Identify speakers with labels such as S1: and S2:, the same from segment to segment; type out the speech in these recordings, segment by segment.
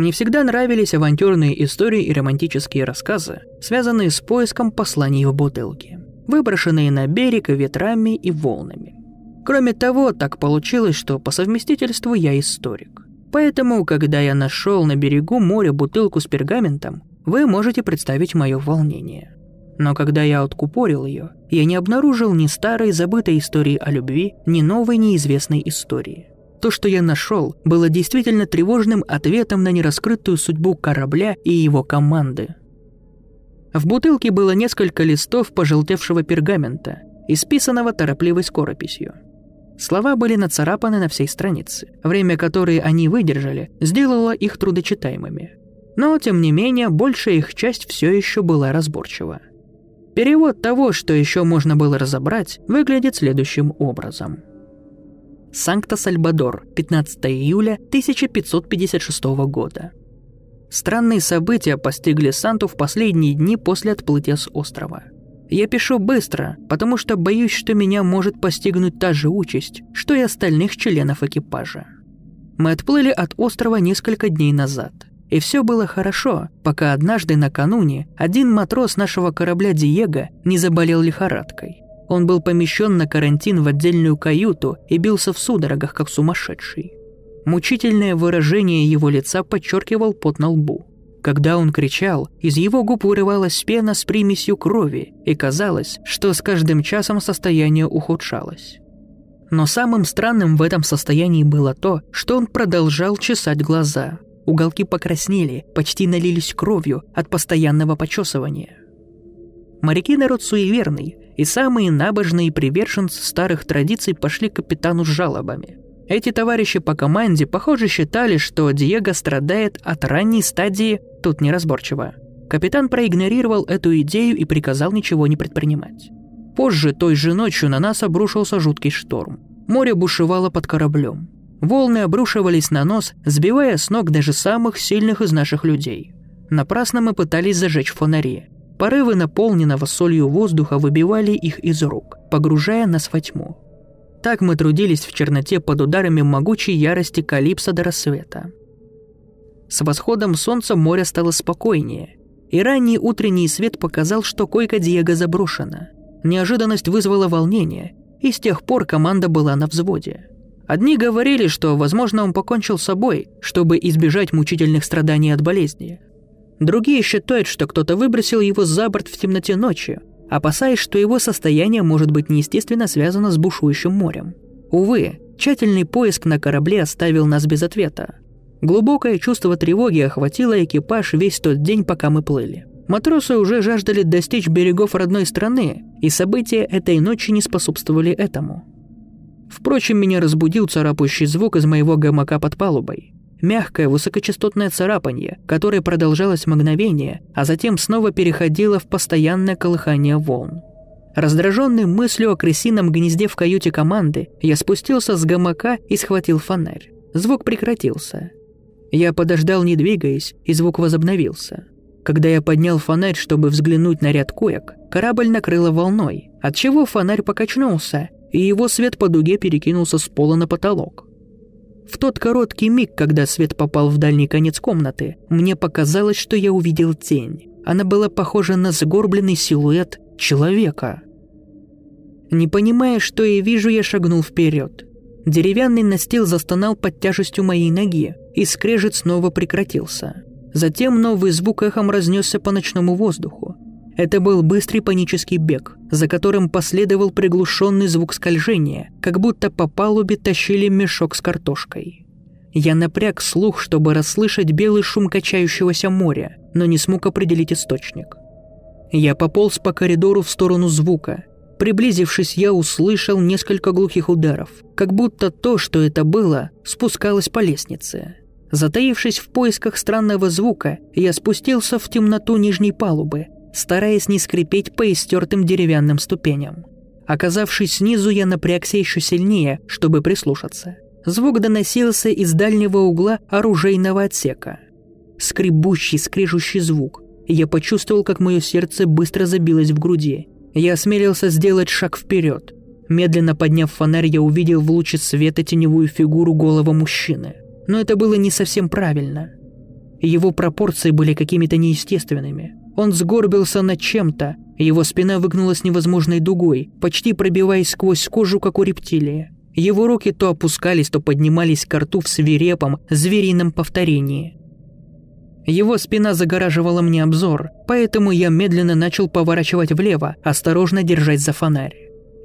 S1: Мне всегда нравились авантюрные истории и романтические рассказы, связанные с поиском посланий в бутылке, выброшенные на берег ветрами и волнами. Кроме того, так получилось, что по совместительству я историк. Поэтому, когда я нашел на берегу моря бутылку с пергаментом, вы можете представить мое волнение. Но когда я откупорил ее, я не обнаружил ни старой забытой истории о любви, ни новой неизвестной истории. То, что я нашел, было действительно тревожным ответом на нераскрытую судьбу корабля и его команды. В бутылке было несколько листов пожелтевшего пергамента, исписанного торопливой скорописью. Слова были нацарапаны на всей странице. Время, которое они выдержали, сделало их трудочитаемыми. Но, тем не менее, большая их часть все еще была разборчива. Перевод того, что еще можно было разобрать, выглядит следующим образом. Санкта-Сальвадор, 15 июля 1556 года. Странные события постигли Санту в последние дни после отплытия с острова. Я пишу быстро, потому что боюсь, что меня может постигнуть та же участь, что и остальных членов экипажа. Мы отплыли от острова несколько дней назад – и все было хорошо, пока однажды накануне один матрос нашего корабля Диего не заболел лихорадкой. Он был помещен на карантин в отдельную каюту и бился в судорогах, как сумасшедший. Мучительное выражение его лица подчеркивал пот на лбу. Когда он кричал, из его губ вырывалась пена с примесью крови, и казалось, что с каждым часом состояние ухудшалось. Но самым странным в этом состоянии было то, что он продолжал чесать глаза – Уголки покраснели, почти налились кровью от постоянного почесывания. Моряки народ суеверный, и самые набожные приверженцы старых традиций пошли капитану с жалобами. Эти товарищи по команде, похоже, считали, что Диего страдает от ранней стадии «тут неразборчиво». Капитан проигнорировал эту идею и приказал ничего не предпринимать. Позже, той же ночью, на нас обрушился жуткий шторм. Море бушевало под кораблем. Волны обрушивались на нос, сбивая с ног даже самых сильных из наших людей. Напрасно мы пытались зажечь фонари. Порывы наполненного солью воздуха выбивали их из рук, погружая нас во тьму. Так мы трудились в черноте под ударами могучей ярости Калипса до рассвета. С восходом солнца море стало спокойнее, и ранний утренний свет показал, что койка Диего заброшена. Неожиданность вызвала волнение, и с тех пор команда была на взводе – Одни говорили, что, возможно, он покончил с собой, чтобы избежать мучительных страданий от болезни. Другие считают, что кто-то выбросил его за борт в темноте ночи, опасаясь, что его состояние может быть неестественно связано с бушующим морем. Увы, тщательный поиск на корабле оставил нас без ответа. Глубокое чувство тревоги охватило экипаж весь тот день, пока мы плыли. Матросы уже жаждали достичь берегов родной страны, и события этой ночи не способствовали этому. Впрочем, меня разбудил царапающий звук из моего гамака под палубой. Мягкое высокочастотное царапанье, которое продолжалось мгновение, а затем снова переходило в постоянное колыхание волн. Раздраженный мыслью о крысином гнезде в каюте команды, я спустился с гамака и схватил фонарь. Звук прекратился. Я подождал, не двигаясь, и звук возобновился. Когда я поднял фонарь, чтобы взглянуть на ряд коек, корабль накрыло волной, отчего фонарь покачнулся, и его свет по дуге перекинулся с пола на потолок. В тот короткий миг, когда свет попал в дальний конец комнаты, мне показалось, что я увидел тень. Она была похожа на сгорбленный силуэт человека. Не понимая, что я вижу, я шагнул вперед. Деревянный настил застонал под тяжестью моей ноги, и скрежет снова прекратился. Затем новый звук эхом разнесся по ночному воздуху, это был быстрый панический бег, за которым последовал приглушенный звук скольжения, как будто по палубе тащили мешок с картошкой. Я напряг слух, чтобы расслышать белый шум качающегося моря, но не смог определить источник. Я пополз по коридору в сторону звука. Приблизившись, я услышал несколько глухих ударов, как будто то, что это было, спускалось по лестнице. Затаившись в поисках странного звука, я спустился в темноту нижней палубы стараясь не скрипеть по истертым деревянным ступеням. Оказавшись снизу, я напрягся еще сильнее, чтобы прислушаться. Звук доносился из дальнего угла оружейного отсека. Скребущий, скрежущий звук. Я почувствовал, как мое сердце быстро забилось в груди. Я осмелился сделать шаг вперед. Медленно подняв фонарь, я увидел в луче света теневую фигуру голого мужчины. Но это было не совсем правильно. Его пропорции были какими-то неестественными. Он сгорбился над чем-то, его спина выгнулась невозможной дугой, почти пробиваясь сквозь кожу, как у рептилии. Его руки то опускались, то поднимались к рту в свирепом, зверином повторении. Его спина загораживала мне обзор, поэтому я медленно начал поворачивать влево, осторожно держась за фонарь.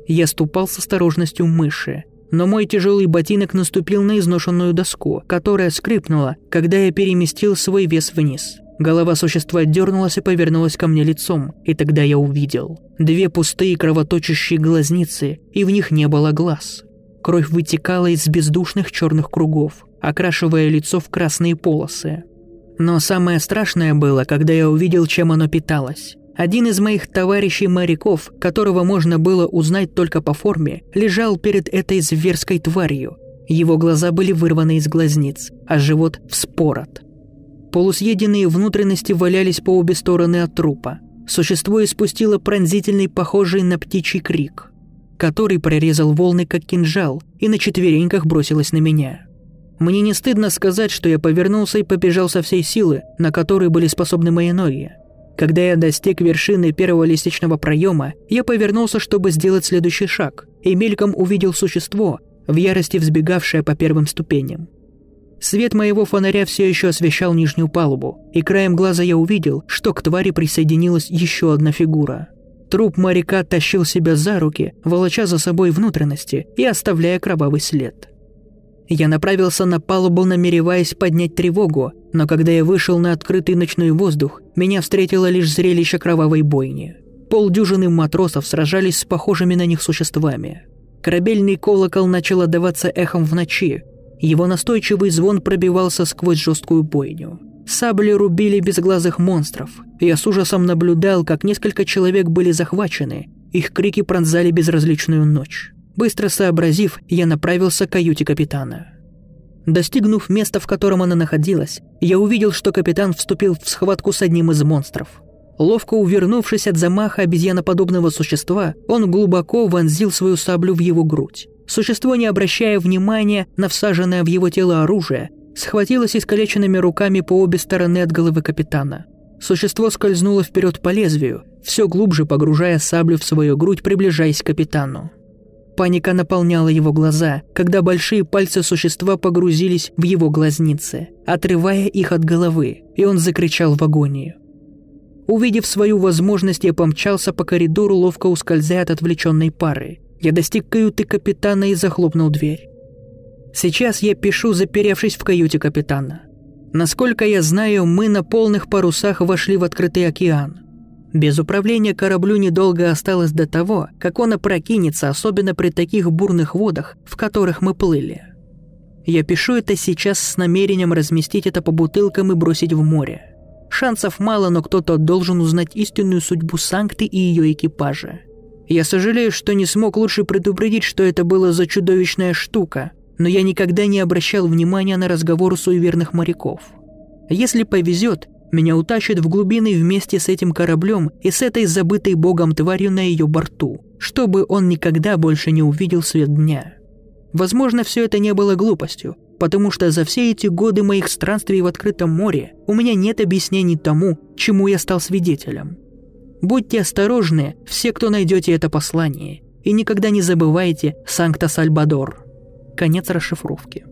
S1: Я ступал с осторожностью мыши, но мой тяжелый ботинок наступил на изношенную доску, которая скрипнула, когда я переместил свой вес вниз. Голова существа дернулась и повернулась ко мне лицом, и тогда я увидел. Две пустые кровоточащие глазницы, и в них не было глаз. Кровь вытекала из бездушных черных кругов, окрашивая лицо в красные полосы. Но самое страшное было, когда я увидел, чем оно питалось. Один из моих товарищей-моряков, которого можно было узнать только по форме, лежал перед этой зверской тварью. Его глаза были вырваны из глазниц, а живот вспорот. Полусъеденные внутренности валялись по обе стороны от трупа. Существо испустило пронзительный, похожий на птичий крик, который прорезал волны, как кинжал, и на четвереньках бросилось на меня. Мне не стыдно сказать, что я повернулся и побежал со всей силы, на которые были способны мои ноги. Когда я достиг вершины первого лестничного проема, я повернулся, чтобы сделать следующий шаг, и мельком увидел существо, в ярости взбегавшее по первым ступеням. Свет моего фонаря все еще освещал нижнюю палубу, и краем глаза я увидел, что к твари присоединилась еще одна фигура. Труп моряка тащил себя за руки, волоча за собой внутренности и оставляя кровавый след. Я направился на палубу, намереваясь поднять тревогу, но когда я вышел на открытый ночной воздух, меня встретило лишь зрелище кровавой бойни. Полдюжины матросов сражались с похожими на них существами. Корабельный колокол начал отдаваться эхом в ночи, его настойчивый звон пробивался сквозь жесткую бойню. Сабли рубили безглазых монстров. Я с ужасом наблюдал, как несколько человек были захвачены. Их крики пронзали безразличную ночь. Быстро сообразив, я направился к каюте капитана. Достигнув места, в котором она находилась, я увидел, что капитан вступил в схватку с одним из монстров. Ловко увернувшись от замаха обезьяноподобного существа, он глубоко вонзил свою саблю в его грудь. Существо, не обращая внимания на всаженное в его тело оружие, схватилось искалеченными руками по обе стороны от головы капитана. Существо скользнуло вперед по лезвию, все глубже погружая саблю в свою грудь, приближаясь к капитану. Паника наполняла его глаза, когда большие пальцы существа погрузились в его глазницы, отрывая их от головы, и он закричал в агонии. Увидев свою возможность, я помчался по коридору, ловко ускользая от отвлеченной пары. Я достиг каюты капитана и захлопнул дверь. Сейчас я пишу, заперевшись в каюте капитана. Насколько я знаю, мы на полных парусах вошли в открытый океан. Без управления кораблю недолго осталось до того, как он опрокинется, особенно при таких бурных водах, в которых мы плыли. Я пишу это сейчас с намерением разместить это по бутылкам и бросить в море. Шансов мало, но кто-то должен узнать истинную судьбу Санкты и ее экипажа. Я сожалею, что не смог лучше предупредить, что это было за чудовищная штука, но я никогда не обращал внимания на разговоры суеверных моряков. Если повезет, меня утащат в глубины вместе с этим кораблем и с этой забытой богом тварью на ее борту, чтобы он никогда больше не увидел свет дня. Возможно, все это не было глупостью, потому что за все эти годы моих странствий в открытом море у меня нет объяснений тому, чему я стал свидетелем. Будьте осторожны, все, кто найдете это послание, и никогда не забывайте Санкта-Сальбадор. Конец расшифровки.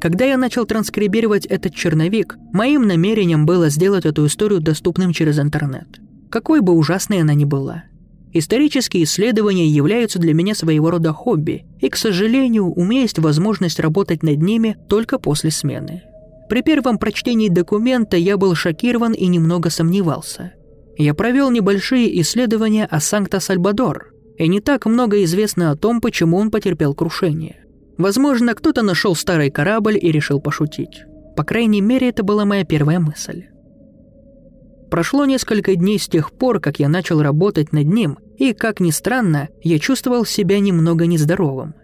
S1: Когда я начал транскрибировать этот черновик, моим намерением было сделать эту историю доступным через интернет. Какой бы ужасной она ни была. Исторические исследования являются для меня своего рода хобби, и, к сожалению, у меня есть возможность работать над ними только после смены. При первом прочтении документа я был шокирован и немного сомневался – я провел небольшие исследования о Санкта-Сальбадор, и не так много известно о том, почему он потерпел крушение. Возможно, кто-то нашел старый корабль и решил пошутить. По крайней мере, это была моя первая мысль. Прошло несколько дней с тех пор, как я начал работать над ним, и, как ни странно, я чувствовал себя немного нездоровым.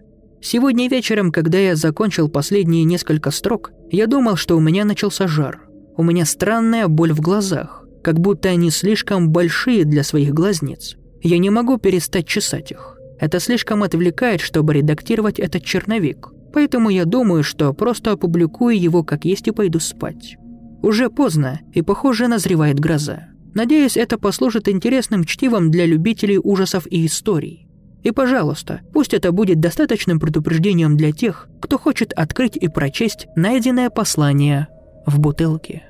S1: Сегодня вечером, когда я закончил последние несколько строк, я думал, что у меня начался жар. У меня странная боль в глазах как будто они слишком большие для своих глазниц. Я не могу перестать чесать их. Это слишком отвлекает, чтобы редактировать этот черновик. Поэтому я думаю, что просто опубликую его как есть и пойду спать. Уже поздно, и, похоже, назревает гроза. Надеюсь, это послужит интересным чтивом для любителей ужасов и историй. И, пожалуйста, пусть это будет достаточным предупреждением для тех, кто хочет открыть и прочесть найденное послание в бутылке.